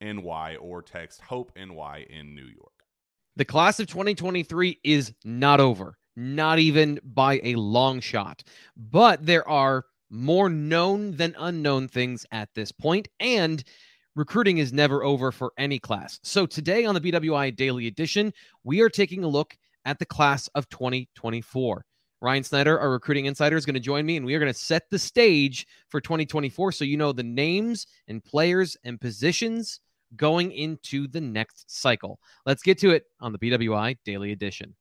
NY or text Hope NY in New York. The class of 2023 is not over, not even by a long shot. But there are more known than unknown things at this point, and recruiting is never over for any class. So today on the BWI Daily Edition, we are taking a look at the class of 2024. Ryan Snyder, our recruiting insider, is going to join me, and we are going to set the stage for 2024 so you know the names and players and positions going into the next cycle. Let's get to it on the BWI Daily Edition.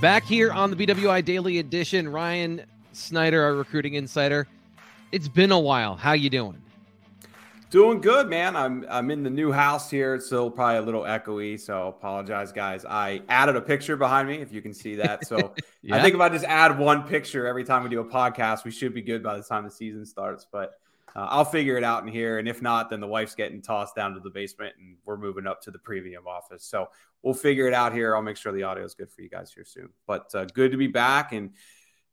Back here on the BWI Daily Edition, Ryan Snyder, our recruiting insider. It's been a while. How you doing? Doing good, man. I'm I'm in the new house here. It's still probably a little echoey, so apologize, guys. I added a picture behind me, if you can see that. So yeah. I think if I just add one picture every time we do a podcast, we should be good by the time the season starts. But uh, I'll figure it out in here, and if not, then the wife's getting tossed down to the basement, and we're moving up to the premium office. So we'll figure it out here. I'll make sure the audio is good for you guys here soon. But uh, good to be back, and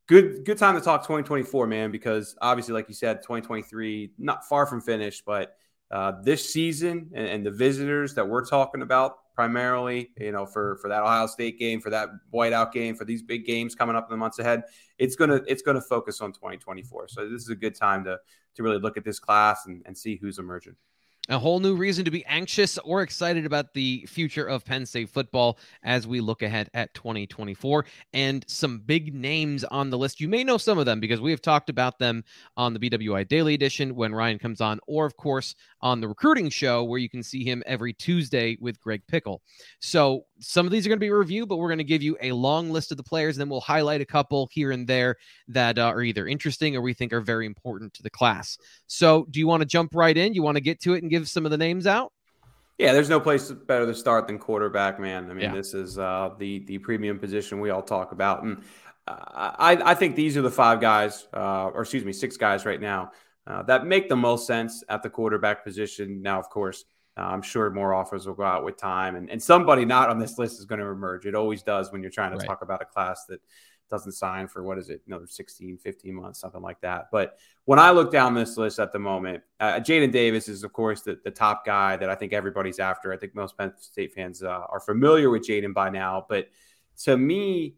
good good time to talk 2024, man, because obviously, like you said, 2023 not far from finished, but uh, this season and, and, the visitors that we're talking about primarily, you know, for for that Ohio State game, for that whiteout game, for these big games coming up in the months ahead, it's gonna it's gonna focus on 2024. So this is a good time to to really look at this class and, and see who's emerging a whole new reason to be anxious or excited about the future of Penn State football as we look ahead at 2024 and some big names on the list. You may know some of them because we have talked about them on the BWI Daily Edition when Ryan comes on, or of course on the recruiting show where you can see him every Tuesday with Greg Pickle. So some of these are going to be reviewed, but we're going to give you a long list of the players, and then we'll highlight a couple here and there that uh, are either interesting or we think are very important to the class. So do you want to jump right in? You want to get to it and give some of the names out? Yeah, there's no place better to start than quarterback, man. I mean, yeah. this is uh, the the premium position we all talk about, and uh, I I think these are the five guys, uh, or excuse me, six guys right now uh, that make the most sense at the quarterback position. Now, of course, I'm sure more offers will go out with time, and and somebody not on this list is going to emerge. It always does when you're trying to right. talk about a class that doesn't sign for what is it another 16 15 months something like that but when i look down this list at the moment uh, jaden davis is of course the, the top guy that i think everybody's after i think most penn state fans uh, are familiar with jaden by now but to me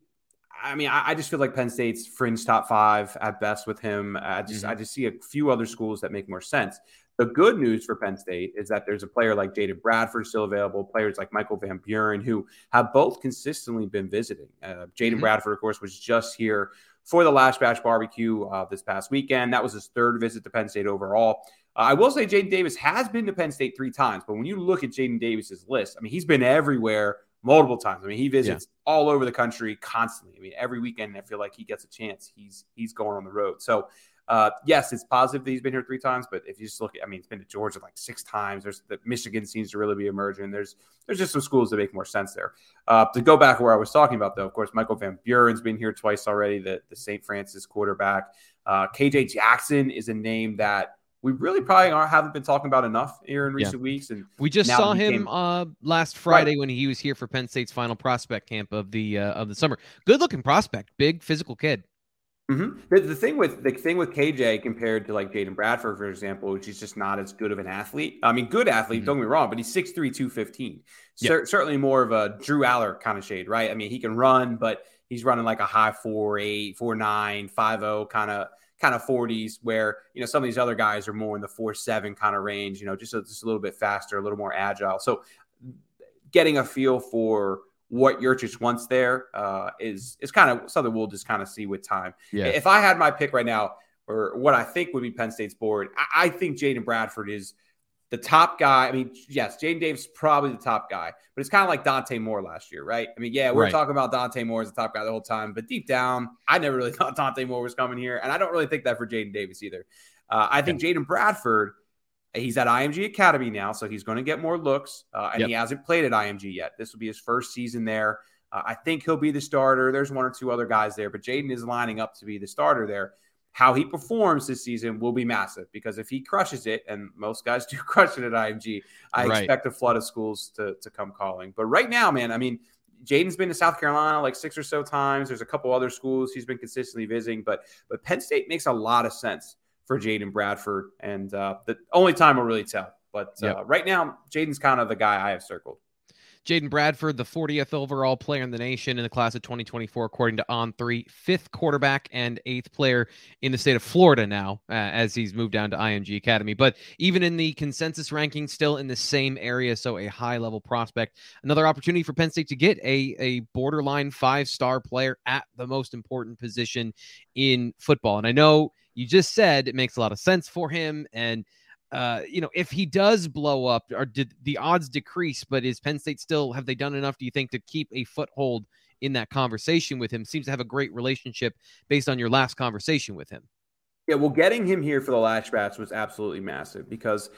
I mean, I, I, just feel like Penn State's fringe top five at best with him. I just, mm-hmm. I just see a few other schools that make more sense. The good news for Penn State is that there's a player like Jayden Bradford still available, players like Michael Van Buren who have both consistently been visiting. Uh, Jaden mm-hmm. Bradford, of course, was just here for the Lasch Bash barbecue uh, this past weekend. That was his third visit to Penn State overall. Uh, I will say Jaden Davis has been to Penn State three times, but when you look at Jaden Davis's list, I mean, he's been everywhere multiple times. I mean, he visits yeah. all over the country constantly. I mean, every weekend I feel like he gets a chance. He's he's going on the road. So uh, yes, it's positive that he's been here three times, but if you just look at, I mean, he's been to Georgia like six times. There's the Michigan seems to really be emerging. There's there's just some schools that make more sense there. Uh, to go back where I was talking about, though, of course, Michael Van Buren's been here twice already. The the St. Frances quarterback. Uh, KJ Jackson is a name that we really probably haven't been talking about enough here in recent yeah. weeks. And we just saw him came... uh, last Friday right. when he was here for Penn State's final prospect camp of the uh, of the summer. Good looking prospect, big physical kid. Mm-hmm. The, the, thing with the thing with KJ compared to like Jayden Bradford, for example, which he's just not as good of an athlete. I mean, good athlete, mm-hmm. don't get me wrong, but he's 6'3, 215. Yep. C- certainly more of a Drew Allar kind of shade, right? I mean, he can run, but he's running like a high 4'8, 4'9, 5'0 kind of kind of 40s, where you know some of these other guys are more in the 4'7 kind of range, you know, just a, just a little bit faster, a little more agile. So getting a feel for what Yurcich wants there uh, is is kind of something we'll just kind of see with time. Yeah. If I had my pick right now, or what I think would be Penn State's board, I, I think Jayden Bradford is the top guy. I mean, yes, Jaden Davis is probably the top guy, but it's kind of like Dante Moore last year, right? I mean, yeah, we're right. talking about Dante Moore as the top guy the whole time, but deep down, I never really thought Dante Moore was coming here, and I don't really think that for Jaden Davis either. Uh, I think yeah. Jayden Bradford – He's at IMG Academy now, so he's going to get more looks, uh, and yep. he hasn't played at IMG yet. This will be his first season there. Uh, I think he'll be the starter. There's one or two other guys there, but Jaden is lining up to be the starter there. How he performs this season will be massive because if he crushes it, and most guys do crush it at IMG, I right. expect a flood of schools to, to come calling. But right now, man, I mean, Jaden's been to South Carolina like six or so times. There's a couple other schools he's been consistently visiting, but but Penn State makes a lot of sense for Jayden Bradford. And uh, the only time will really tell. But uh, yep. right now, Jaden's kind of the guy I have circled. Jayden Bradford, the 40th overall player in the nation in the class of 2024, according to On3, fifth quarterback and eighth player in the state of Florida now, uh, as he's moved down to IMG Academy. But even in the consensus ranking, still in the same area, so a high level prospect. Another opportunity for Penn State to get a, a borderline five star player at the most important position in football. And I know you just said it makes a lot of sense for him. And, uh, you know, if he does blow up, or did the odds decrease? But is Penn State still, have they done enough, do you think, to keep a foothold in that conversation with him? Seems to have a great relationship based on your last conversation with him. Yeah, well, getting him here for the Bash was absolutely massive because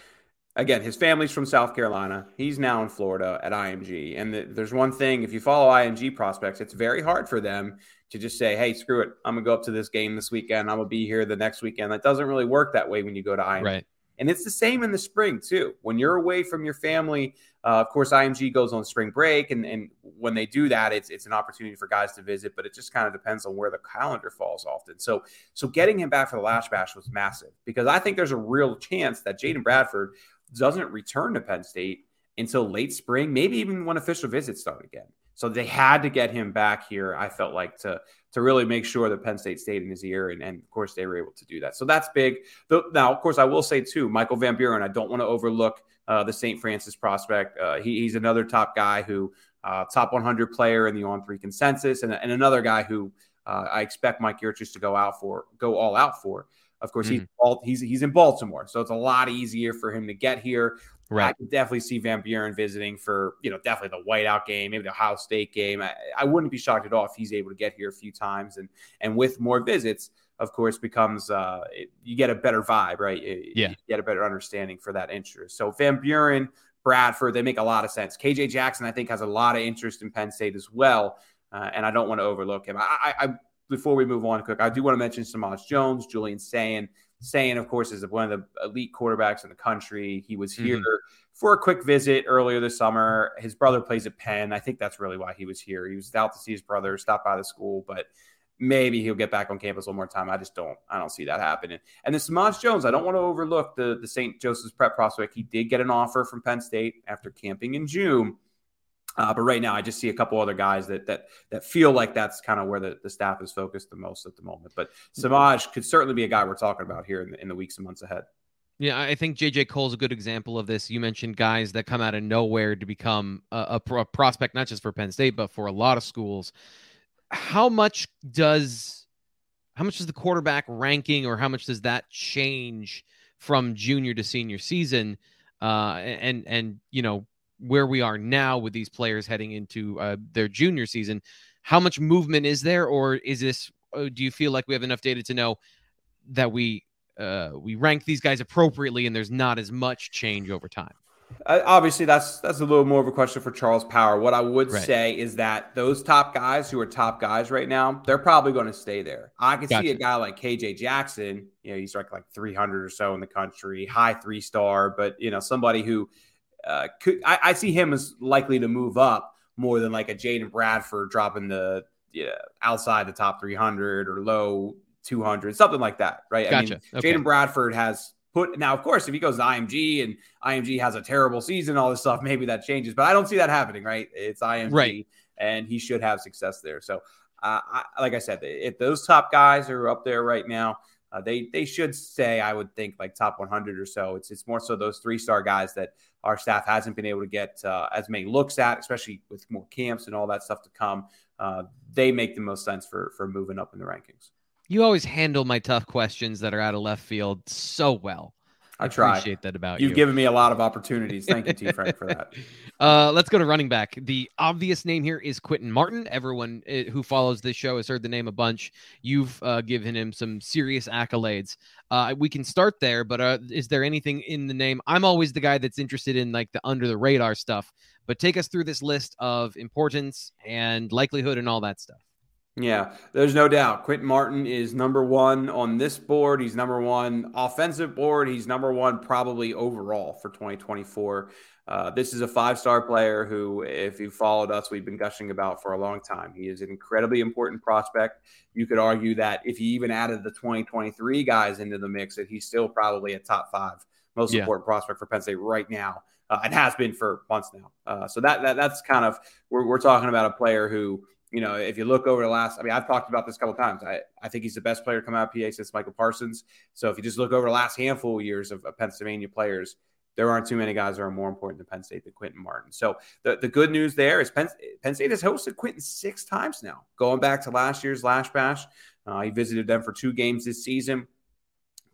again, his family's from South Carolina. He's now in Florida at IMG. And the, there's one thing if you follow IMG prospects, it's very hard for them to just say, hey, screw it. I'm going to go up to this game this weekend. I'm going to be here the next weekend. That doesn't really work that way when you go to IMG. Right. And it's the same in the spring, too. When you're away from your family, uh, of course, IMG goes on spring break. And, and when they do that, it's, it's an opportunity for guys to visit, but it just kind of depends on where the calendar falls often. So, so getting him back for the Lasch Bash was massive because I think there's a real chance that Jayden Bradford doesn't return to Penn State until late spring, maybe even when official visits start again. So they had to get him back here. I felt like to to really make sure that Penn State stayed in his ear, and, and of course they were able to do that. So that's big. Now, of course, I will say too, Michael Van Buren. I don't want to overlook uh, the St. Frances prospect. Uh, he, he's another top guy who uh, top 100 player in the on three consensus, and, and another guy who uh, I expect Mike Yurcich to go out for, go all out for. Of course, mm-hmm. he's he's in Baltimore, so it's a lot easier for him to get here. Right. I could definitely see Van Buren visiting for you know definitely the whiteout game, maybe the Ohio State game. I, I wouldn't be shocked at all if he's able to get here a few times, and and with more visits, of course, becomes uh, it, you get a better vibe, right? It, yeah, you get a better understanding for that interest. So Van Buren, Bradford, they make a lot of sense. KJ Jackson, I think, has a lot of interest in Penn State as well, uh, and I don't want to overlook him. I, I, before we move on, Cook, I do want to mention Samaj Jones, Julian Sayin. Sayin, of course, is one of the elite quarterbacks in the country. He was here mm-hmm. for a quick visit earlier this summer. His brother plays at Penn. I think that's really why he was here. He was out to see his brother, stop by the school, but maybe he'll get back on campus one more time. I just don't. I don't see that happening. And then Samaj Jones, I don't want to overlook the the St. Joseph's Prep prospect. He did get an offer from Penn State after camping in June. Uh, but right now, I just see a couple other guys that that that feel like that's kind of where the, the staff is focused the most at the moment. But Samaj could certainly be a guy we're talking about here in the, in the weeks and months ahead. Yeah, I think JJ Kohl's a good example of this. You mentioned guys that come out of nowhere to become a, a, a, prospect, not just for Penn State, but for a lot of schools. How much does how much does the quarterback ranking, or how much does that change from junior to senior season? Uh, and and you know where we are now with these players heading into uh, their junior season, how much movement is there, or is this? Uh, do you feel like we have enough data to know that we uh, we rank these guys appropriately, and there's not as much change over time. Uh, obviously, that's that's a little more of a question for Charles Power. What I would right. say is that those top guys who are top guys right now, they're probably going to stay there. I can gotcha. see a guy like KJ Jackson. You know, he's ranked like 300 or so in the country, high three star, but you know, somebody who uh, could I, I, see him as likely to move up more than like a Jayden Bradford dropping the yeah, outside the top 300 or low 200, something like that, right? Gotcha. I mean, okay. Jayden Bradford has put now, of course, if he goes to IMG and IMG has a terrible season, all this stuff, maybe that changes, but I don't see that happening, right? It's IMG, right. and he should have success there. So, uh, I, like I said, if those top guys are up there right now, uh, they they should stay. I would think like top 100 or so. It's it's more so those three star guys that our staff hasn't been able to get uh, as many looks at, especially with more camps and all that stuff to come. Uh, they make the most sense for for moving up in the rankings. You always handle my tough questions that are out of left field so well. I, I try. appreciate that about You've you. You've given me a lot of opportunities. Thank you, T. Frank, for that. Uh, let's go to running back. The obvious name here is Quinton Martin. Everyone eh, who follows this show has heard the name a bunch. You've uh, given him some serious accolades. Uh, we can start there, but uh, is there anything in the name? I'm always the guy that's interested in like the under the radar stuff. But take us through this list of importance and likelihood and all that stuff. Yeah, there's no doubt. Quinton Martin is number one on this board. He's number one offensive board. He's number one probably overall for 2024. Uh, this is a five star player who, if you followed us, we've been gushing about for a long time. He is an incredibly important prospect. You could argue that if you even added the 2023 guys into the mix, that he's still probably a top five most yeah. important prospect for Penn State right now. Uh, and has been for months now. Uh, so that, that that's kind of we're, we're talking about a player who you know, if you look over the last, I mean, I've talked about this a couple times. I, I think he's the best player to come out of PA since Micah Parsons. So if you just look over the last handful of years of, of Pennsylvania players, there aren't too many guys that are more important than Penn State than Quinton Martin. So the, the good news there is Penn, Penn State has hosted Quinton six times now, going back to last year's Lasch Bash. Uh, he visited them for two games this season,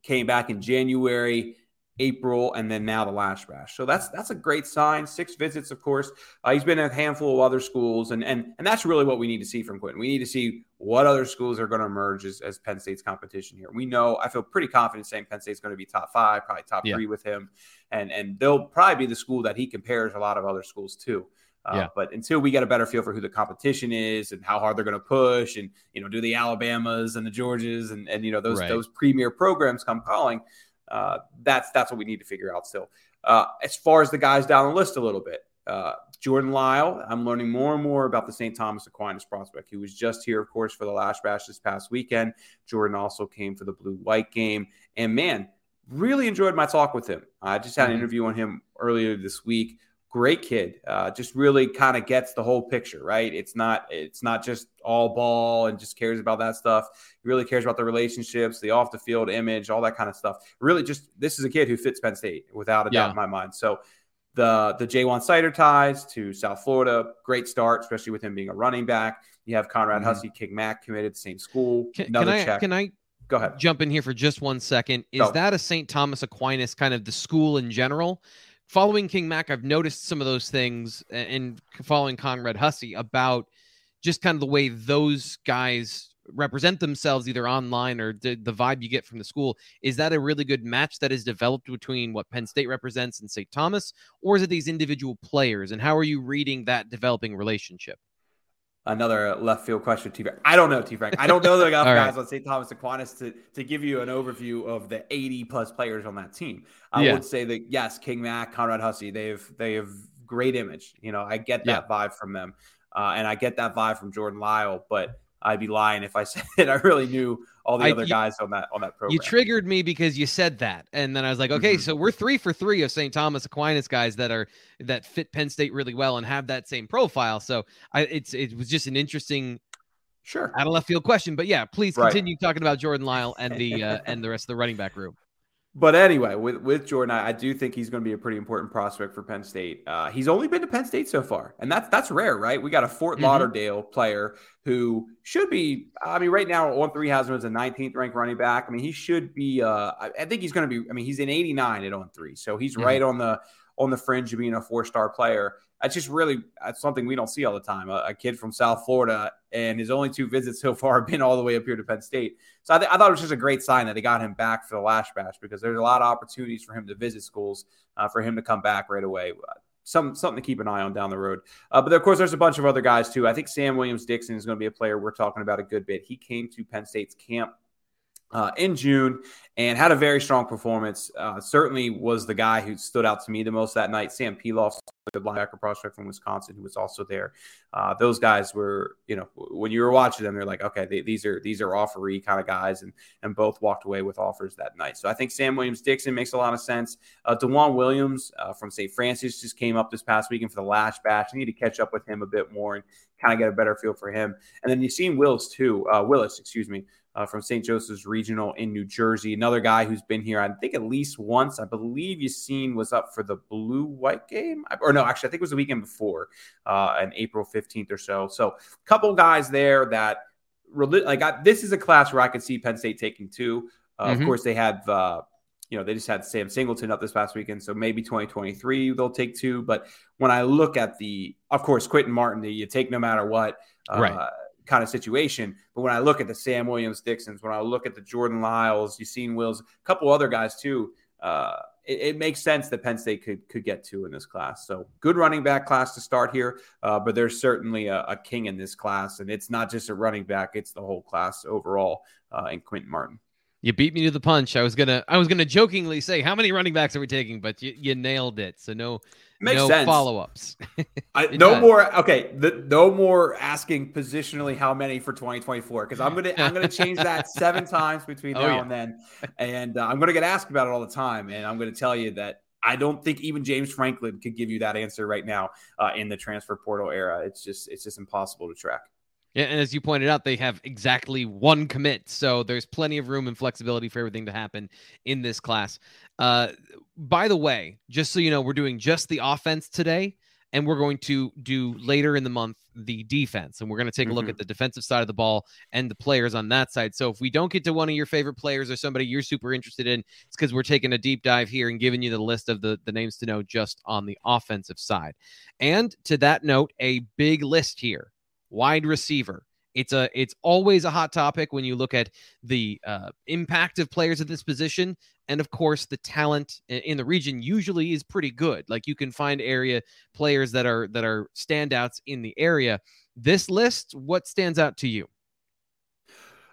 came back in January April, and then now the Lasch Bash. So that's that's a great sign. Six visits, of course. Uh, he's been in a handful of other schools, and and and that's really what we need to see from Quinton. We need to see what other schools are going to emerge as, as Penn State's competition here. We know I feel pretty confident saying Penn State's going to be top five, probably top yeah. three with him, and and they'll probably be the school that he compares a lot of other schools to. Uh, yeah. But until we get a better feel for who the competition is and how hard they're going to push, and you know, do the Alabamas and the Georges and and you know those right. those premier programs come calling, uh, that's that's what we need to figure out still. Uh, as far as the guys down the list a little bit, uh, Jordan Lyle, I'm learning more and more about the St. Thomas Aquinas prospect. He was just here, of course, for the Lasch Bash this past weekend. Jordan also came for the Blue White game. And man, really enjoyed my talk with him. I just had an mm-hmm. interview on him earlier this week great kid uh, just really kind of gets the whole picture right it's not it's not just all ball and just cares about that stuff he really cares about the relationships the off the field image all that kind of stuff really just this is a kid who fits penn state without a yeah. doubt in my mind so the the Ja'Juan Seider ties to South Florida, great start, especially with him being a running back. You have Conrad mm-hmm. Hussey, King Mack committed, the same school. Can, Another can I, check. Can I go ahead? Jump in here for just one second. Is that a St. Thomas Aquinas kind of the school in general? Following King Mack, I've noticed some of those things and following Conrad Hussey about just kind of the way those guys represent themselves either online or the, the vibe you get from the school. Is that a really good match that is developed between what Penn State represents and St. Thomas, or is it these individual players? And how are you reading that developing relationship? Another left field question, T Frank. I don't know, T Frank. I don't know the enough guys right. on St. Thomas Aquinas to, to give you an overview of the 80 plus players on that team. I yeah. would say that yes, King Mack, Conrad Hussey, they've they have great image. You know, I get that yeah. vibe from them. Uh, and I get that vibe from Jordan Lyle, but I'd be lying if I said I really knew all the I, other you, guys on that on that program. You triggered me because you said that, and then I was like, okay, mm-hmm. so we're three for three of St. Thomas Aquinas guys that are that fit Penn State really well and have that same profile. So I, it's it was just an interesting, sure, out of left field question. But yeah, please continue right. talking about Jordan Lyle and the uh, and the rest of the running back room. But anyway, with with Jordan, I, I, do think he's going to be a pretty important prospect for Penn State. Uh, he's only been to Penn State so far, and that's that's rare, right? We got a Fort mm-hmm. Lauderdale player who should be. I mean, right now on three has him as a 19th ranked running back. I mean, he should be. Uh, I, I think he's going to be. I mean, he's in 89 at on three, so he's mm-hmm. right on the on the fringe of being a four star player that's just really that's something we don't see all the time. A, a, kid from South Florida and his only two visits so far have been all the way up here to Penn State. So I, th- I thought it was just a great sign that they got him back for the Lasch Bash because there's a lot of opportunities for him to visit schools, uh, for him to come back right away. Some something to keep an eye on down the road. Uh, but of course, there's a bunch of other guys too. I think Sam Williams Dixon is going to be a player we're talking about a good bit. He came to Penn State's camp uh, in June and had a very strong performance. Uh, certainly was the guy who stood out to me the most that night. Sam Pilov, the linebacker prospect from Wisconsin, who was also there. Uh, those guys were, you know, when you were watching them, they're like, okay, they, these are these are offeree kind of guys, and and both walked away with offers that night. So I think Sam Williams Dixon makes a lot of sense. Uh, Dewan Williams uh, from St. Frances just came up this past weekend for the Lasch Bash. I need to catch up with him a bit more and kind of get a better feel for him. And then Yasin Willis too, uh, Willis, excuse me, uh, from St. Joseph's Regional in New Jersey. Another guy who's been here, I think, at least once. I believe Yassine was up for the blue white game, or no, actually, I think it was the weekend before, uh, on April 15th or so. So, a couple guys there that like I, this is a class where I could see Penn State taking two. Uh, mm-hmm. Of course, they have. Uh, you know, they just had Sam Singleton up this past weekend, so maybe 2023 they'll take two. But when I look at the, of course, Quinton Martin, you take no matter what. Uh, right kind of situation. But when I look at the Sam Williams Dixons, when I look at the Jordan Lyles, you've seen Wills, a couple other guys too. Uh, it, it, makes sense that Penn State could could get two in this class. So good running back class to start here, uh, but there's certainly a, a, king in this class, and it's not just a running back; it's the whole class overall. Uh, in Quinton Martin. You beat me to the punch. I was gonna I was gonna jokingly say how many running backs are we taking, but you, you nailed it. So no Makes no sense. follow ups. no does. more. Okay, the, no more asking positionally how many for 2024 because I'm gonna I'm gonna change that seven times between oh, now yeah. and then, and uh, I'm gonna get asked about it all the time, and I'm gonna tell you that I don't think even James Franklin could give you that answer right now uh, in the transfer portal era. It's just it's just impossible to track. Yeah, and as you pointed out, they have exactly one commit, so there's plenty of room and flexibility for everything to happen in this class. Uh, by the way, just so you know, we're doing just the offense today, and we're going to do later in the month the defense, and we're going to take a look at mm-hmm. the defensive side of the ball and the players on that side. So if we don't get to one of your favorite players or somebody you're super interested in, it's because we're taking a deep dive here and giving you the list of the the names to know just on the offensive side. And to that note, a big list here wide receiver. It's a it's always a hot topic when you look at the uh, impact of players at this position, and of course the talent in the region usually is pretty good. Like you can find area players that are that are standouts in the area. This list, what stands out to you?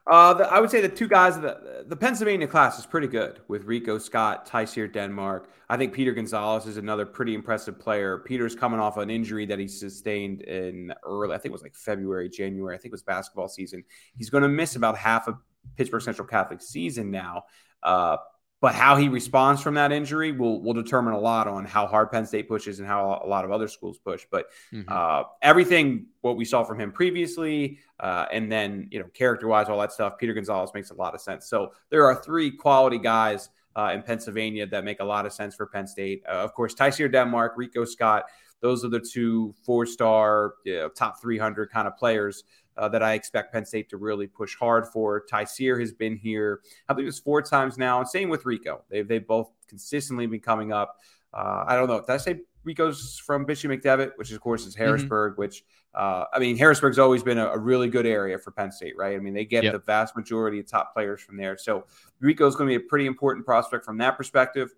Uh, the, I would say the two guys, the, the Pennsylvania class is pretty good with Rico Scott, Tyseer Denmark. I think Peter Gonzalez is another pretty impressive player. Peter's coming off an injury that he sustained in early, I think it was like February, January. I think it was basketball season. He's going to miss about half of Pittsburgh Central Catholic season now. Uh, but how he responds from that injury will will determine a lot on how hard Penn State pushes and how a lot of other schools push. But mm-hmm. uh, everything what we saw from him previously, uh, and then you know character wise, all that stuff, Peter Gonzalez makes a lot of sense. So there are three quality guys uh, in Pennsylvania that make a lot of sense for Penn State. Uh, of course, Tyseer Denmark, Rico Scott. Those are the two four star, you know, top 300 kind of players uh, that I expect Penn State to really push hard for. Tyseer has been here, I believe it's four times now. And same with Rico. They've, they've both consistently been coming up. Uh, I don't know. Did I say Rico's from Bishop McDevitt, which of course is mm-hmm. Harrisburg, mm-hmm. which uh, I mean, Harrisburg's always been a, a, really good area for Penn State, right? I mean, they get yep. the vast majority of top players from there. So Rico's going to be a pretty important prospect from that perspective.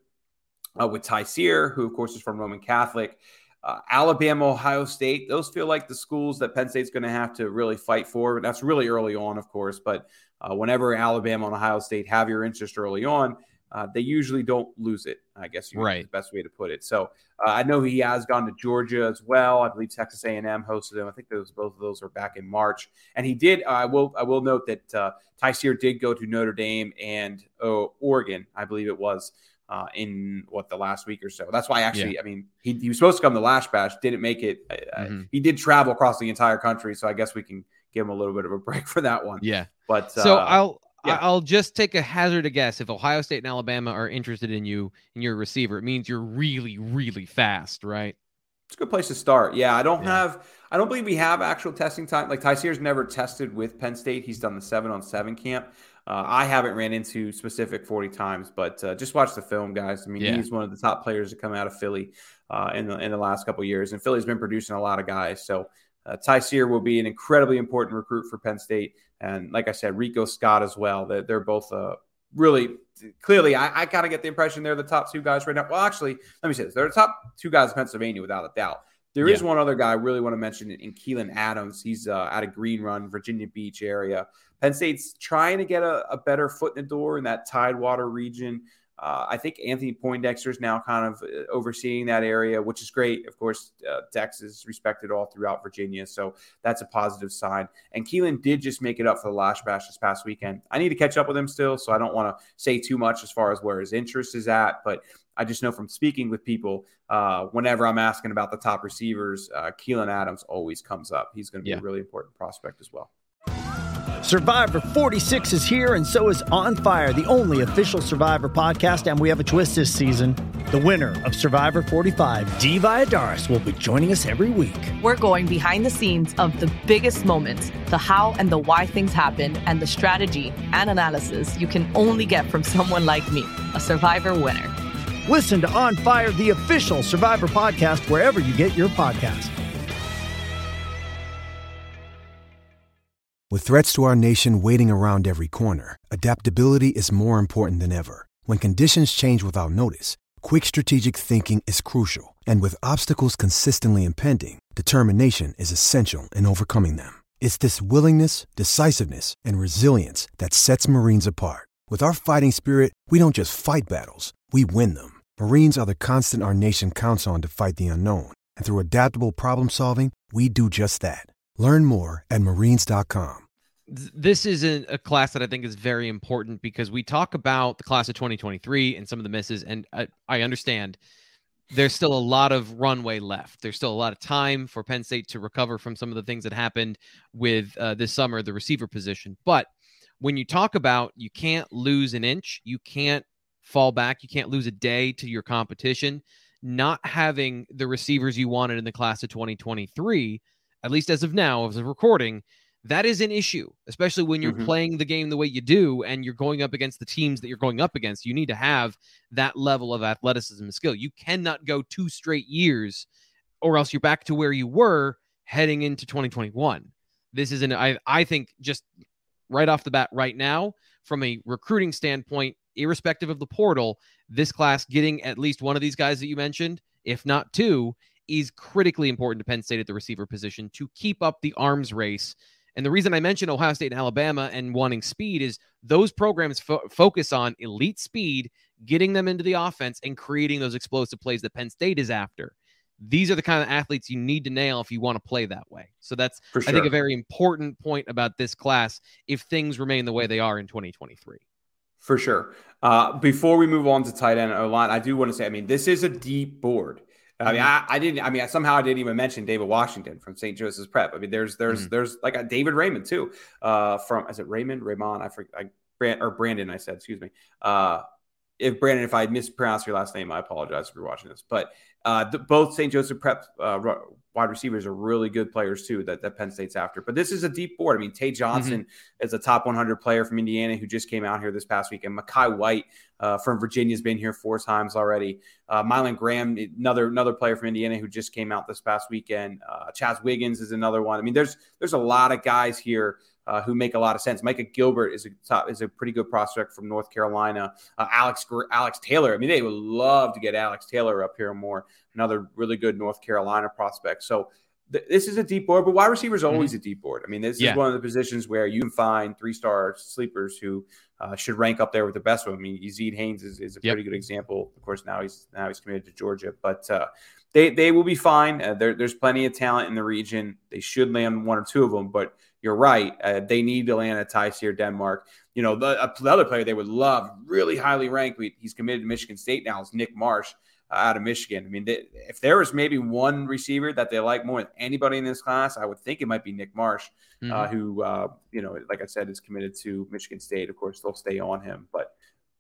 Uh, with Tyseer, who of course is from Roman Catholic, uh, Alabama, Ohio State, those feel like the schools that Penn State's going to have to really fight for. That's really early on, of course, but uh, whenever Alabama and Ohio State have your interest early on, uh, they usually don't lose it. I guess right. the best way to put it. So uh, I know he has gone to Georgia as well. I believe Texas A&M hosted him. I think those both of those are back in March. And he did. I will. I will note that uh, Tyseer did go to Notre Dame and oh, Oregon. I believe it was uh, in what the last week or so. That's why actually, yeah. I mean, he, he was supposed to come to Lasch Bash, didn't make it. Uh, mm-hmm. he did travel across the entire country, so I guess we can give him a little bit of a break for that one. Yeah, but so uh, I'll yeah. I'll just take a hazard a guess. If Ohio State and Alabama are interested in you and your receiver, it means you're really, really fast, right? It's a good place to start. Yeah, I don't yeah. have, I don't believe we have actual testing time. Like Tyseer's never tested with Penn State. He's done the seven on seven camp. Uh, I haven't ran into specific 40 times, but uh, just watch the film, guys. I mean, yeah. he's one of the top players to come out of Philly uh, in the in the last couple years, and Philly's been producing a lot of guys. So uh, Tyseer will be an incredibly important recruit for Penn State, and like I said, Rico Scott as well. They're, they're both uh, really clearly. I, I kind of get the impression they're the top two guys right now. Well, actually, let me say this: they're the top two guys in Pennsylvania without a doubt. There yeah. is one other guy I really want to mention in Keelan Adams. He's uh, out of Green Run, Virginia Beach area. Penn State's trying to get a, a better foot in the door in that Tidewater region. Uh, I think Anthony Poindexter is now kind of uh, overseeing that area, which is great. Of course, uh, Texas respected all throughout Virginia, so that's a positive sign. And Keelan did just make it up for the Lasch Bash this past weekend. I need to catch up with him still, so I don't want to say too much as far as where his interest is at, but I just know from speaking with people, uh, whenever I'm asking about the top receivers, uh, Keelan Adams always comes up. He's going to be yeah. a really important prospect as well. Survivor 46 is here, and so is On Fire, the only official Survivor podcast. And we have a twist this season. The winner of Survivor 45, Dee Valladares, will be joining us every week. We're going behind the scenes of the biggest moments, the how and the why things happen, and the strategy and analysis you can only get from someone like me, a Survivor winner. Listen to On Fire, the official Survivor podcast, wherever you get your podcast. With threats to our nation waiting around every corner, adaptability is more important than ever. When conditions change without notice, quick strategic thinking is crucial. And with obstacles consistently impending, determination is essential in overcoming them. It's this willingness, decisiveness, and resilience that sets Marines apart. With our fighting spirit, we don't just fight battles, we win them. Marines are the constant our nation counts on to fight the unknown. And through adaptable problem solving, we do just that. Learn more at marines.com this is a, class that I think is very important because we talk about the class of 2023 and some of the misses, and I, I, understand there's still a lot of runway left. There's still a lot of time for Penn State to recover from some of the things that happened with uh, this summer, the receiver position. But when you talk about you can't lose an inch, you can't fall back, you can't lose a day to your competition. Not having the receivers you wanted in the class of 2023, at least as of now, as of recording, that is an issue, especially when you're mm-hmm. playing the game the way you do and you're going up against the teams that you're going up against. You need to have that level of athleticism and skill. You cannot go two straight years or else you're back to where you were heading into 2021. This is an I I think just right off the bat right now from a recruiting standpoint, irrespective of the portal, this class getting at least one of these guys that you mentioned, if not two, is critically important to Penn State at the receiver position to keep up the arms race and the reason I mentioned Ohio State and Alabama and wanting speed is those programs fo- focus on elite speed, getting them into the offense, and creating those explosive plays that Penn State is after. These are the kind of athletes you need to nail if you want to play that way. So that's, sure. I think, a very important point about this class if things remain the way they are in 2023. For sure. Uh, before we move on to tight end O line, I do want to say, I mean, this is a deep board. I mean, mm-hmm. I, I, didn't. I mean, somehow I didn't even mention David Washington from St. Joseph's Prep. I mean, there's there's mm-hmm. there's like a David Raymond too. Uh, from is it Raymond Raymond? I forget. I, Brand, or Brandon, I said, excuse me. Uh, if Brandon, if I mispronounced your last name, I apologize if you're watching this. But uh, the, both St. Joseph Prep uh, wide receivers are really good players too that, that Penn State's after. But this is a deep board. I mean, Tay Johnson mm-hmm. is a top 100 player from Indiana who just came out here this past week, and Mekhi White uh, from Virginia has been here four times already. Uh, Mylan Graham, another another player from Indiana who just came out this past weekend. Uh, Chaz Wiggins is another one. I mean, there's there's a lot of guys here uh, who make a lot of sense. Micah Gilbert is a top, is a pretty good prospect from North Carolina. Uh, Alex Alex Taylor. I mean, they would love to get Alex Taylor up here more. Another really good North Carolina prospect. So th- this is a deep board, but wide receiver is always mm-hmm. a deep board. I mean, this yeah. is one of the positions where you can find three star sleepers who uh, should rank up there with the best them. I mean, Yazeed Haynes is, is a yep. pretty good example. Of course, now he's now he's committed to Georgia, but uh, they they will be fine. Uh, there, there's plenty of talent in the region. They should land one or two of them, but you're right. Uh, they need to land a Tyseer Denmark. You know, the, uh, the, other player they would love, really highly ranked, he's committed to Michigan State now, is Nick Marsh. out of Michigan. I mean, they, if there was maybe one receiver that they like more than anybody in this class, I would think it might be Nick Marsh, uh, mm-hmm. uh, who, uh, you know, like I said, is committed to Michigan State. Of course, they'll stay on him, but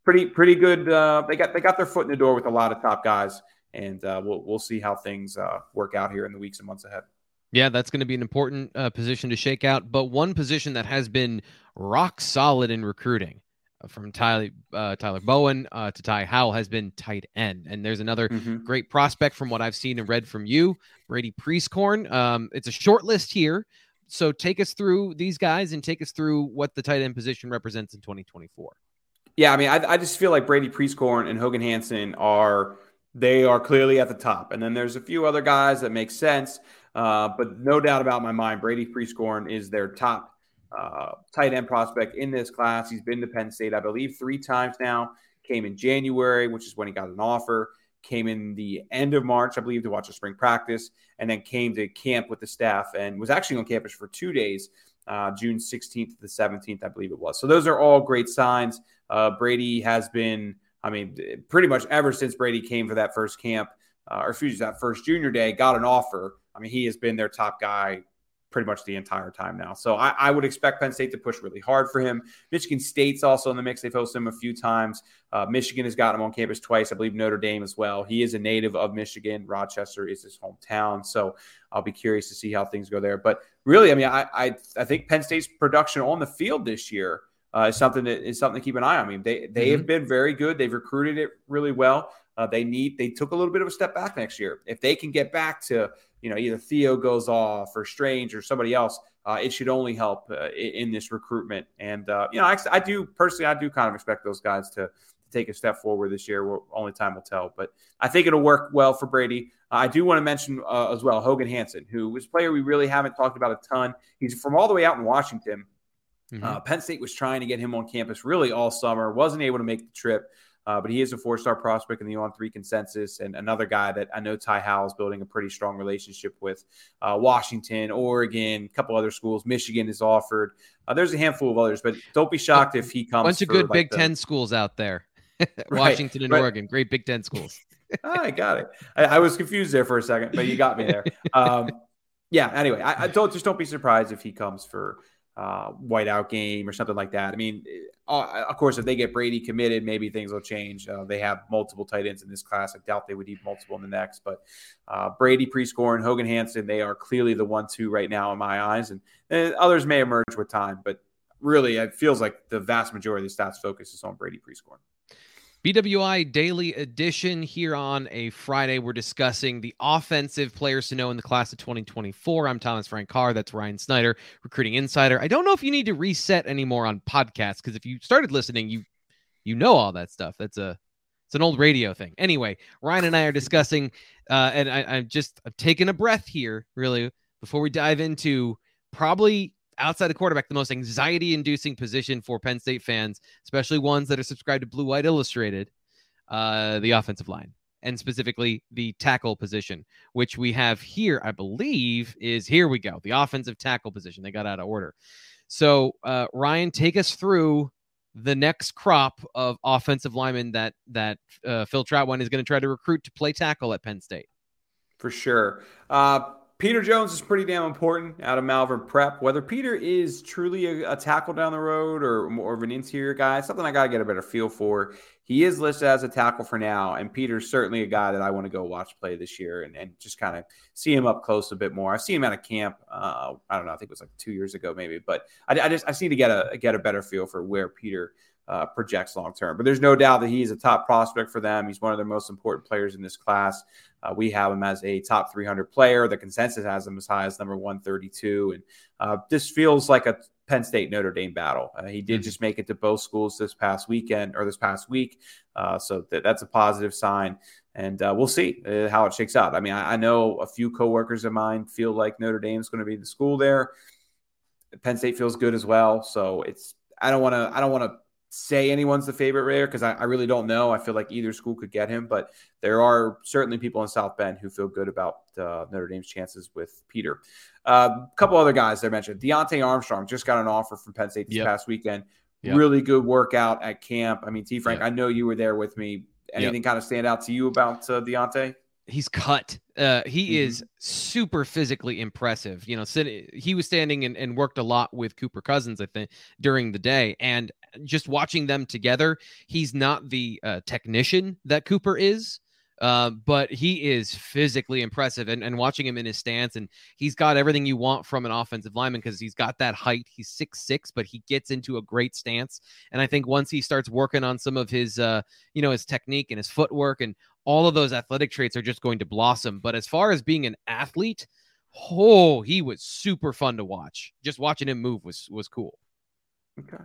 pretty pretty good. Uh, they got they got their foot in the door with a lot of top guys, and uh, we'll we'll see how things uh, work out here in the weeks and months ahead. Yeah, that's going to be an important uh, position to shake out. But one position that has been rock solid in recruiting uh, from Tyler uh, Tyler Bowen uh, to Ty Howle has been tight end. And there's another mm-hmm. great prospect from what I've seen and read from you, Brady Prieskorn. Um, it's a short list here. So take us through these guys and take us through what the tight end position represents in 2024. Yeah, I mean, I, I just feel like Brady Prieskorn and Hogan Hansen are they are clearly at the top, and then there's a few other guys that make sense, uh, but no doubt about my mind, Brady Prieskorn is their top uh, tight end prospect in this class. He's been to Penn State, I believe, three times now. Came in January, which is when he got an offer. Came in the end of March, I believe, to watch a spring practice, and then came to camp with the staff and was actually on campus for two days uh, June 16th to the 17th, I believe it was. So those are all great signs. Uh, Brady has been, I mean, pretty much ever since Brady came for that first camp, uh, or excuse me, that first junior day, got an offer. I mean, he has been their top guy pretty much the entire time now. So I, I, would expect Penn State to push really hard for him. Michigan State's also in the mix. They've hosted him a few times. Uh, Michigan has gotten him on campus twice. I believe Notre Dame as well. He is a native of Michigan. Rochester is his hometown. So I'll be curious to see how things go there. But really, I mean, I I, I think Penn State's production on the field this year uh, is something that is something to keep an eye on. I mean, they they mm-hmm. have been very good. They've recruited it really well. Uh, they need they took a little bit of a step back next year. If they can get back to you know either Theo goes off or Strange or somebody else, uh, it should only help uh, in, in, this recruitment. And uh, you know, I, I, do personally, I do kind of expect those guys to, to take a step forward this year. We're, only time will tell, but I think it'll work well for Brady. I do want to mention uh, as well Hogan Hansen, who was a player we really haven't talked about a ton. He's from all the way out in Washington. Mm-hmm. Uh, Penn State was trying to get him on campus really all summer, wasn't able to make the trip. Uh, but he is a four star prospect in the on three consensus, and another guy that I know Ty Howle is building a pretty strong relationship with. Uh, Washington, Oregon, a couple other schools. Michigan is offered. Uh, there's a handful of others, but don't be shocked if he comes. Bunch of good like Big the, Ten schools out there. Washington right, and right. Oregon, great Big Ten schools. I got it. I, I, was confused there for a second, but you got me there. Um, yeah. Anyway, I, I, don't just don't be surprised if he comes for uh, whiteout game or something like that. I mean, uh, of course, if they get Brady committed, maybe things will change. Uh, they have multiple tight ends in this class. I doubt they would need multiple in the next. But uh, Brady, Prieskorn, and Hogan Hansen, they are clearly the one two right now in my eyes, and, and, others may emerge with time. But really, it feels like the vast majority of the stats focus is on Brady Prieskorn. BWI Daily Edition here on a Friday. We're discussing the offensive players to know in the class of 2024. I'm Thomas Frank Carr. That's Ryan Snyder, recruiting insider. I don't know if you need to reset anymore on podcasts because if you started listening, you you know all that stuff. That's a it's an old radio thing. Anyway, Ryan and I are discussing, uh, and I, I'm just I'm taking a breath here, really, before we dive into probably outside the quarterback, the most anxiety inducing position for Penn State fans, especially ones that are subscribed to Blue White Illustrated, uh, the offensive line, and specifically the tackle position, which we have here, I believe, is here we go, the offensive tackle position. They got out of order. So, uh, Ryan, take us through the next crop of offensive linemen that that uh, Phil Trautwein is going to try to recruit to play tackle at Penn State. For sure. Uh, Peter Jones is pretty damn important out of Malvern Prep. Whether Peter is truly a, a, tackle down the road or more of an interior guy, something I got to get a better feel for. He is listed as a tackle for now, and Peter's certainly a guy that I want to go watch play this year and, and just kind of see him up close a bit more. I've seen him at a camp. Uh, I don't know. I think it was like two years ago, maybe, but I, I just I need to get a get a better feel for where Peter uh, projects long term. But there's no doubt that he's a top prospect for them. He's one of their most important players in this class. Uh, we have him as a top 300 player. The consensus has him as high as number 132. And uh, this feels like a Penn State Notre Dame battle. Uh, he did mm-hmm. just make it to both schools this past weekend or this past week. Uh, so th- that's a positive sign. And uh, we'll see uh, how it shakes out. I mean, I, I know a few coworkers of mine feel like Notre Dame is going to be the school there. Penn State feels good as well. So it's, I don't want to, I don't want to say anyone's the favorite rare because I, I, really don't know. I feel like either school could get him, but there are certainly people in South Bend who feel good about uh, Notre Dame's chances with Peter. A uh, couple other guys I mentioned. Deontay Armstrong just got an offer from Penn State this yep. past weekend. Yep. Really good workout at camp. I mean, T. Frank, yep. I know you were there with me. anything kind of stand out to you about uh, Deontay? he's cut. Uh, he mm-hmm. is super physically impressive. You know, he was standing and, and, worked a lot with Cooper Cousins, I think, during the day. And just watching them together, he's not the uh, technician that Cooper is. Uh, but he is physically impressive and, and watching him in his stance and he's got everything you want from an offensive lineman because he's got that height he's six six but he gets into a great stance and i think once he starts working on some of his uh you know his technique and his footwork and all of those athletic traits are just going to blossom. But as far as being an athlete, oh, he was super fun to watch. Just watching him move was was cool. Okay.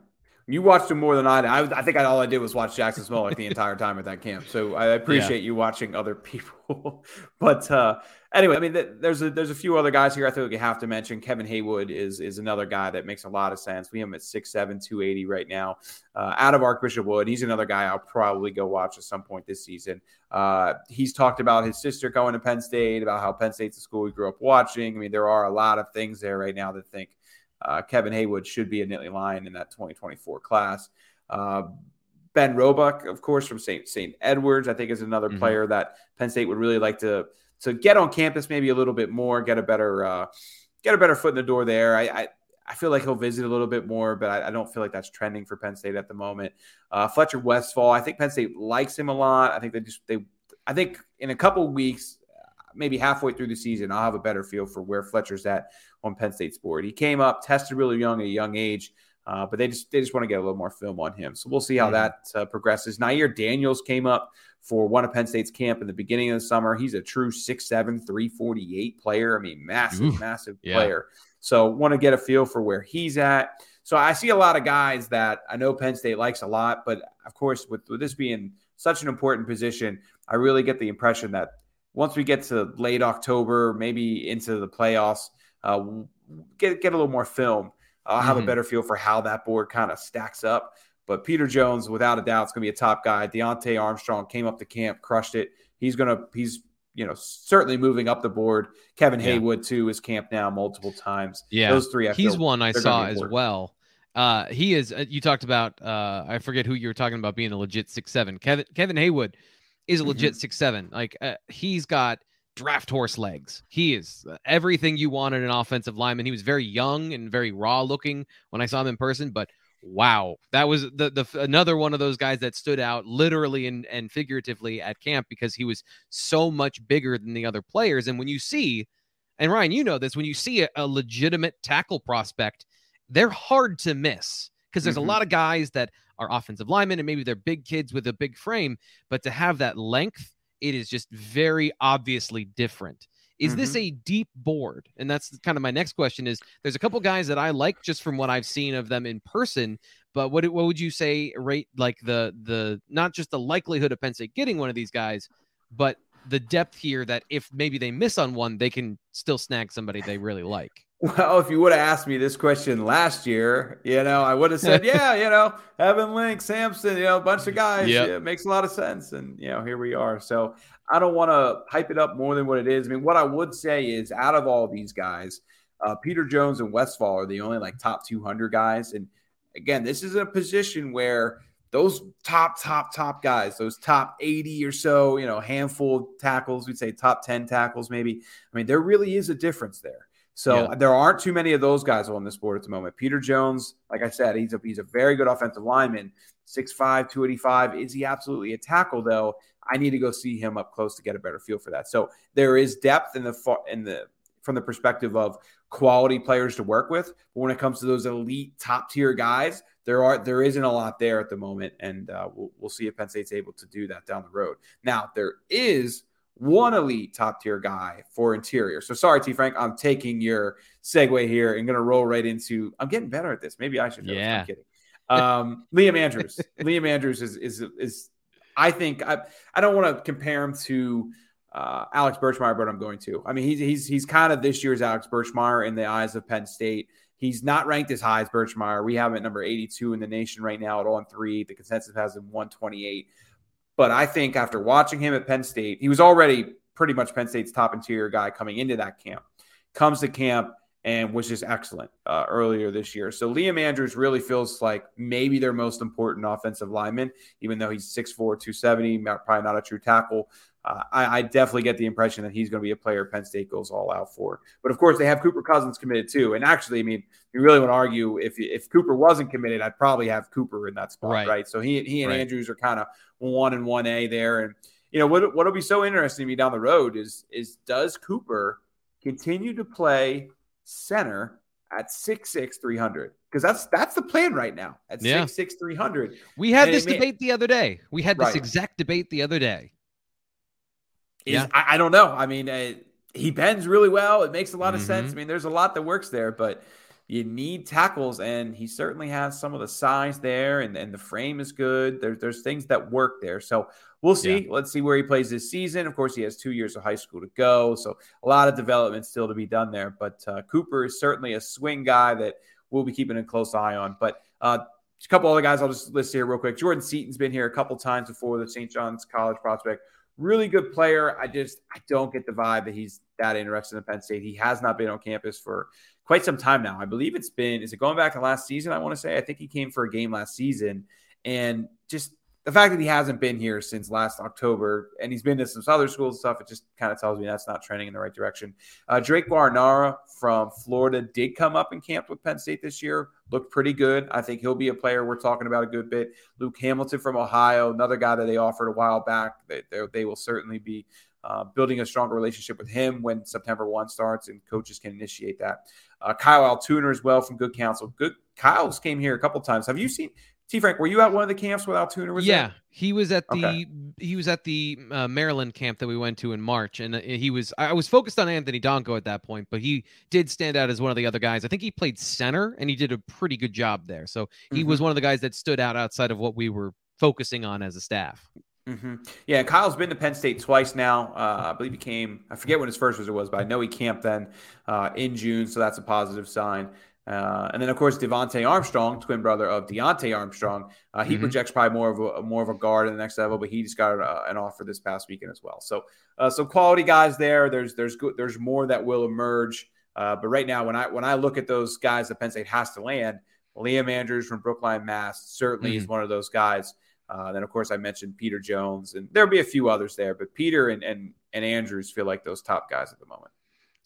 You watched him more than I did. I, I think I, all I did was watch Jaxon Smolik the entire time at that camp. So I appreciate yeah. you watching other people. but uh, anyway, I mean, th- there's a there's a few other guys here I think we have to mention. Kevin Heywood is is another guy that makes a lot of sense. We have him at 6'7", 280 right now. Uh, out of Archbishop Wood, he's another guy I'll probably go watch at some point this season. Uh, he's talked about his sister going to Penn State, about how Penn State's a school he grew up watching. I mean, there are a lot of things there right now that think uh, Kevin Heywood should be a Nittany Lion in that 2024 class. Uh, ben Roebuck, of course, from St. St. Edwards, I think is another mm-hmm. player that Penn State would really like to to get on campus maybe a little bit more, get a better uh, get a better foot in the door there. I, I, I feel like he'll visit a little bit more, but I, I, don't feel like that's trending for Penn State at the moment. Uh, Fletcher Westfall, I think Penn State likes him a lot. I think they just they I think in a couple weeks, maybe halfway through the season, I'll have a better feel for where Fletcher's at on Penn State's board. He came up, tested really young at a young age, uh, but they just they just want to get a little more film on him. So we'll see how that uh, progresses. Nyier Daniels came up for one of Penn State's camp in the beginning of the summer. He's a true 6'7", 348 player. I mean, massive, Ooh, massive yeah. player. So want to get a feel for where he's at. So I see a lot of guys that I know Penn State likes a lot, but of course, with, with this being such an important position, I really get the impression that once we get to late October, maybe into the playoffs, uh, get get a little more film. I'll have mm-hmm. a better feel for how that board kind of stacks up. But Peter Jones, without a doubt, is going to be a top guy. Deontay Armstrong came up to camp, crushed it. He's going to he's you know certainly moving up the board. Kevin yeah. Heywood too is camp now multiple times. Yeah, those three. I he's one I saw as well. Uh, he is. Uh, you talked about. Uh, I forget who you were talking about being a legit six seven. Kevin Kevin Heywood is a legit mm-hmm. six seven. Like uh, he's got draft horse legs. He is everything you want in an offensive lineman. He was very young and very raw looking when I saw him in person, but wow, that was the the another one of those guys that stood out literally and, and figuratively at camp because he was so much bigger than the other players. And when you see, and Ryan, you know this, when you see a, a legitimate tackle prospect, they're hard to miss because there's mm-hmm. a lot of guys that are offensive linemen and maybe they're big kids with a big frame, but to have that length it is just very obviously different. Is mm-hmm. this a deep board? And that's kind of my next question is there's a couple guys that I like just from what I've seen of them in person, but what what would you say rate like the the not just the likelihood of Penn State getting one of these guys, but the depth here that if maybe they miss on one, they can still snag somebody they really like. Well, if you would have asked me this question last year, you know, I would have said, yeah, you know, Evan Link, Sampson, you know, a bunch of guys. Yep. Yeah, it makes a lot of sense. And, you know, here we are. So I don't want to hype it up more than what it is. I mean, what I would say is out of all these guys, uh, Peter Jones and Westfall are the only like top 200 guys. And again, this is a position where those top, top, top guys, those top 80 or so, you know, handful of tackles, we'd say top 10 tackles, maybe. I mean, there really is a difference there. So yeah. there aren't too many of those guys on this board at the moment. Peter Jones, like I said, he's a he's a very good offensive lineman, 6'5, 285. Is he absolutely a tackle though? I need to go see him up close to get a better feel for that. So there is depth in the in the from the perspective of quality players to work with. But when it comes to those elite top tier guys, there are there isn't a lot there at the moment, and uh, we'll, we'll see if Penn State's able to do that down the road. Now there is one elite top tier guy for interior. So sorry, T Frank, I'm taking your segue here and going to roll right into. I'm getting better at this. Maybe I should. Yeah, I'm kidding. Um, Liam Andrews. Liam Andrews is is is. I think I I don't want to compare him to uh, Alex Birchmeier, but I'm going to. I mean, he's he's he's kind of this year's Alex Birchmeier in the eyes of Penn State. He's not ranked as high as Birchmeier. We have him at number 82 in the nation right now at all on three. The consensus has him 128. But I think after watching him at Penn State, he was already pretty much Penn State's top interior guy coming into that camp. Comes to camp and was just excellent uh, earlier this year. So Liam Andrews really feels like maybe their most important offensive lineman, even though he's 6'4, 270, probably not a true tackle. Uh, I, I, definitely get the impression that he's going to be a player Penn State goes all out for. But of course, they have Cooper Cousins committed too. And actually, I mean, you really want to argue if if Cooper wasn't committed, I'd probably have Cooper in that spot, right? right? So he he and right. Andrews are kind of one and one A there. And you know what what'll be so interesting to me down the road is is does Cooper continue to play center at six six three hundred because that's that's the plan right now at yeah. six six three hundred. We had and this debate the other day. We had this right. exact debate the other day. Is, yeah. I, I, don't know. I mean, uh, he bends really well. It makes a lot of mm-hmm. sense. I mean, there's a lot that works there, but you need tackles, and he certainly has some of the size there, and, and the frame is good. There's there's things that work there. So we'll see. Yeah. Let's see where he plays this season. Of course, he has two years of high school to go, so a lot of development still to be done there. But uh, Cooper is certainly a swing guy that we'll be keeping a close eye on. But uh, a couple other guys I'll just list here real quick. Jordan Seaton's been here a couple times before the St. John's College prospect really good player. I just I don't get the vibe that he's that interested in Penn State. He has not been on campus for quite some time now. I believe it's been is it going back to last season? I want to say I think he came for a game last season, and just the fact that he hasn't been here since last October and he's been to some other schools and stuff, it just kind of tells me that's not trending in the right direction. Uh, Drake Guarnara from Florida did come up and camp with Penn State this year, looked pretty good. I think he'll be a player we're talking about a good bit. Luke Hamilton from Ohio, another guy that they offered a while back. They, they will certainly be uh, building a stronger relationship with him when September 1 starts and coaches can initiate that. Uh, Kyle Altuner as well from Good Counsel. Good Kyle's came here a couple times. Have you seen T Frank, were you at one of the camps with Altuner? Was yeah, there? he was at the okay. he was at the uh, Maryland camp that we went to in March, and uh, he was I was focused on Anthony Donkoh at that point, but he did stand out as one of the other guys. I think he played center, and he did a pretty good job there. So he mm-hmm. was one of the guys that stood out outside of what we were focusing on as a staff. Mm-hmm. Yeah, Kyle's been to Penn State twice now. Uh, I believe he came. I forget when his first visit was, but I know he camped then uh, in June, so that's a positive sign. Uh, and then, of course, Devonte Armstrong, twin brother of Deontay Armstrong, uh, he mm-hmm. projects probably more of a more of a guard in the next level, but he just got uh, an offer this past weekend as well. So, uh, so quality guys there. There's there's good, there's more that will emerge. Uh, but right now, when I when I look at those guys that Penn State has to land, Liam Andrews from Brookline, Mass, certainly mm-hmm. is one of those guys. Uh, then, of course, I mentioned Peter Jones, and there'll be a few others there, but Peter and and and Andrews feel like those top guys at the moment.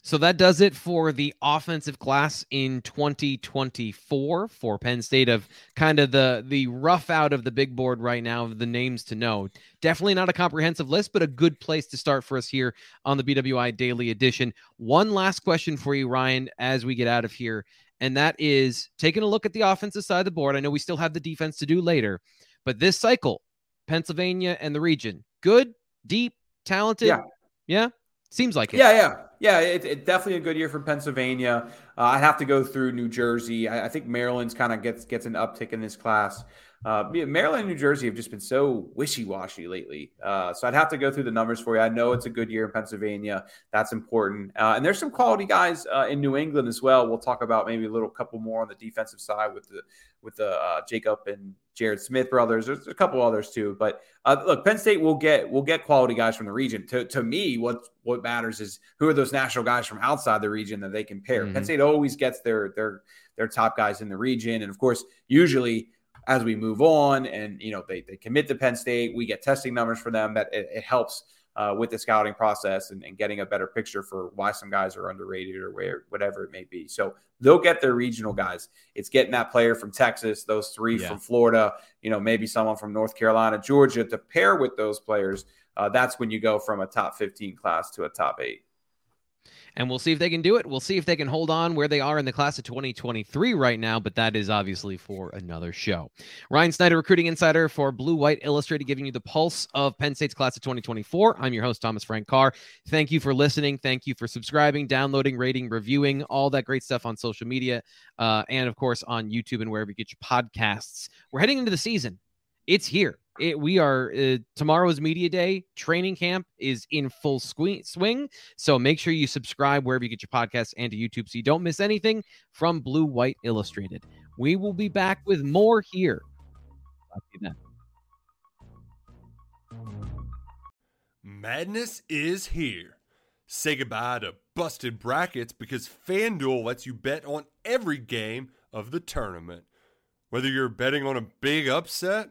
So that does it for the offensive class in 2024 for Penn State of kind of the the rough out of the big board right now of the names to know. Definitely not a comprehensive list, but a good place to start for us here on the BWI Daily Edition. One last question for you, Ryan, as we get out of here, and that is taking a look at the offensive side of the board. I know we still have the defense to do later, but this cycle, Pennsylvania and the region, good, deep, talented. Yeah. Yeah. Seems like it. Yeah, yeah. Yeah, it's it, definitely a good year for Pennsylvania. Uh, I'd have to go through New Jersey. I, I think Maryland's kind of gets gets an uptick in this class. Uh, Maryland and New Jersey have just been so wishy washy lately. Uh, so I'd have to go through the numbers for you. I know it's a good year in Pennsylvania. That's important. Uh, and there's some quality guys uh, in New England as well. We'll talk about maybe a little couple more on the defensive side with the with the uh, Jacob and Jared Smith brothers. There's a couple others too. But uh, look, Penn State will get will get quality guys from the region. To to me, what what matters is who are those national guys from outside the region that they can pair. Mm-hmm. Penn State always gets their their their top guys in the region, and of course, usually as we move on and you know they, they commit to penn state we get testing numbers for them that it, it helps uh, with the scouting process and, and, getting a better picture for why some guys are underrated or where whatever it may be. So they'll get their regional guys. It's getting that player from texas those three yeah. from florida you know maybe someone from north carolina georgia to pair with those players uh, that's when you go from a top 15 class to a top eight and we'll see if they can do it. We'll see if they can hold on where they are in the class of 2023 right now, but that is obviously for another show. Ryan Snyder, recruiting insider for Blue White Illustrated, giving you the pulse of Penn State's class of 2024. I'm your host, Thomas Frank Carr. Thank you for listening. Thank you for subscribing, downloading, rating, reviewing, all that great stuff on social media, uh, and of course on YouTube and wherever you get your podcasts. We're heading into the season. It's here it, we are uh, tomorrow's media day. Training camp is in full swing. So make sure you subscribe wherever you get your podcasts and to youtube so you don't miss anything from blue white illustrated. We will be back with more here. Madness is here. Say goodbye to busted brackets because FanDuel lets you bet on every game of the tournament. Whether you're betting on a big upset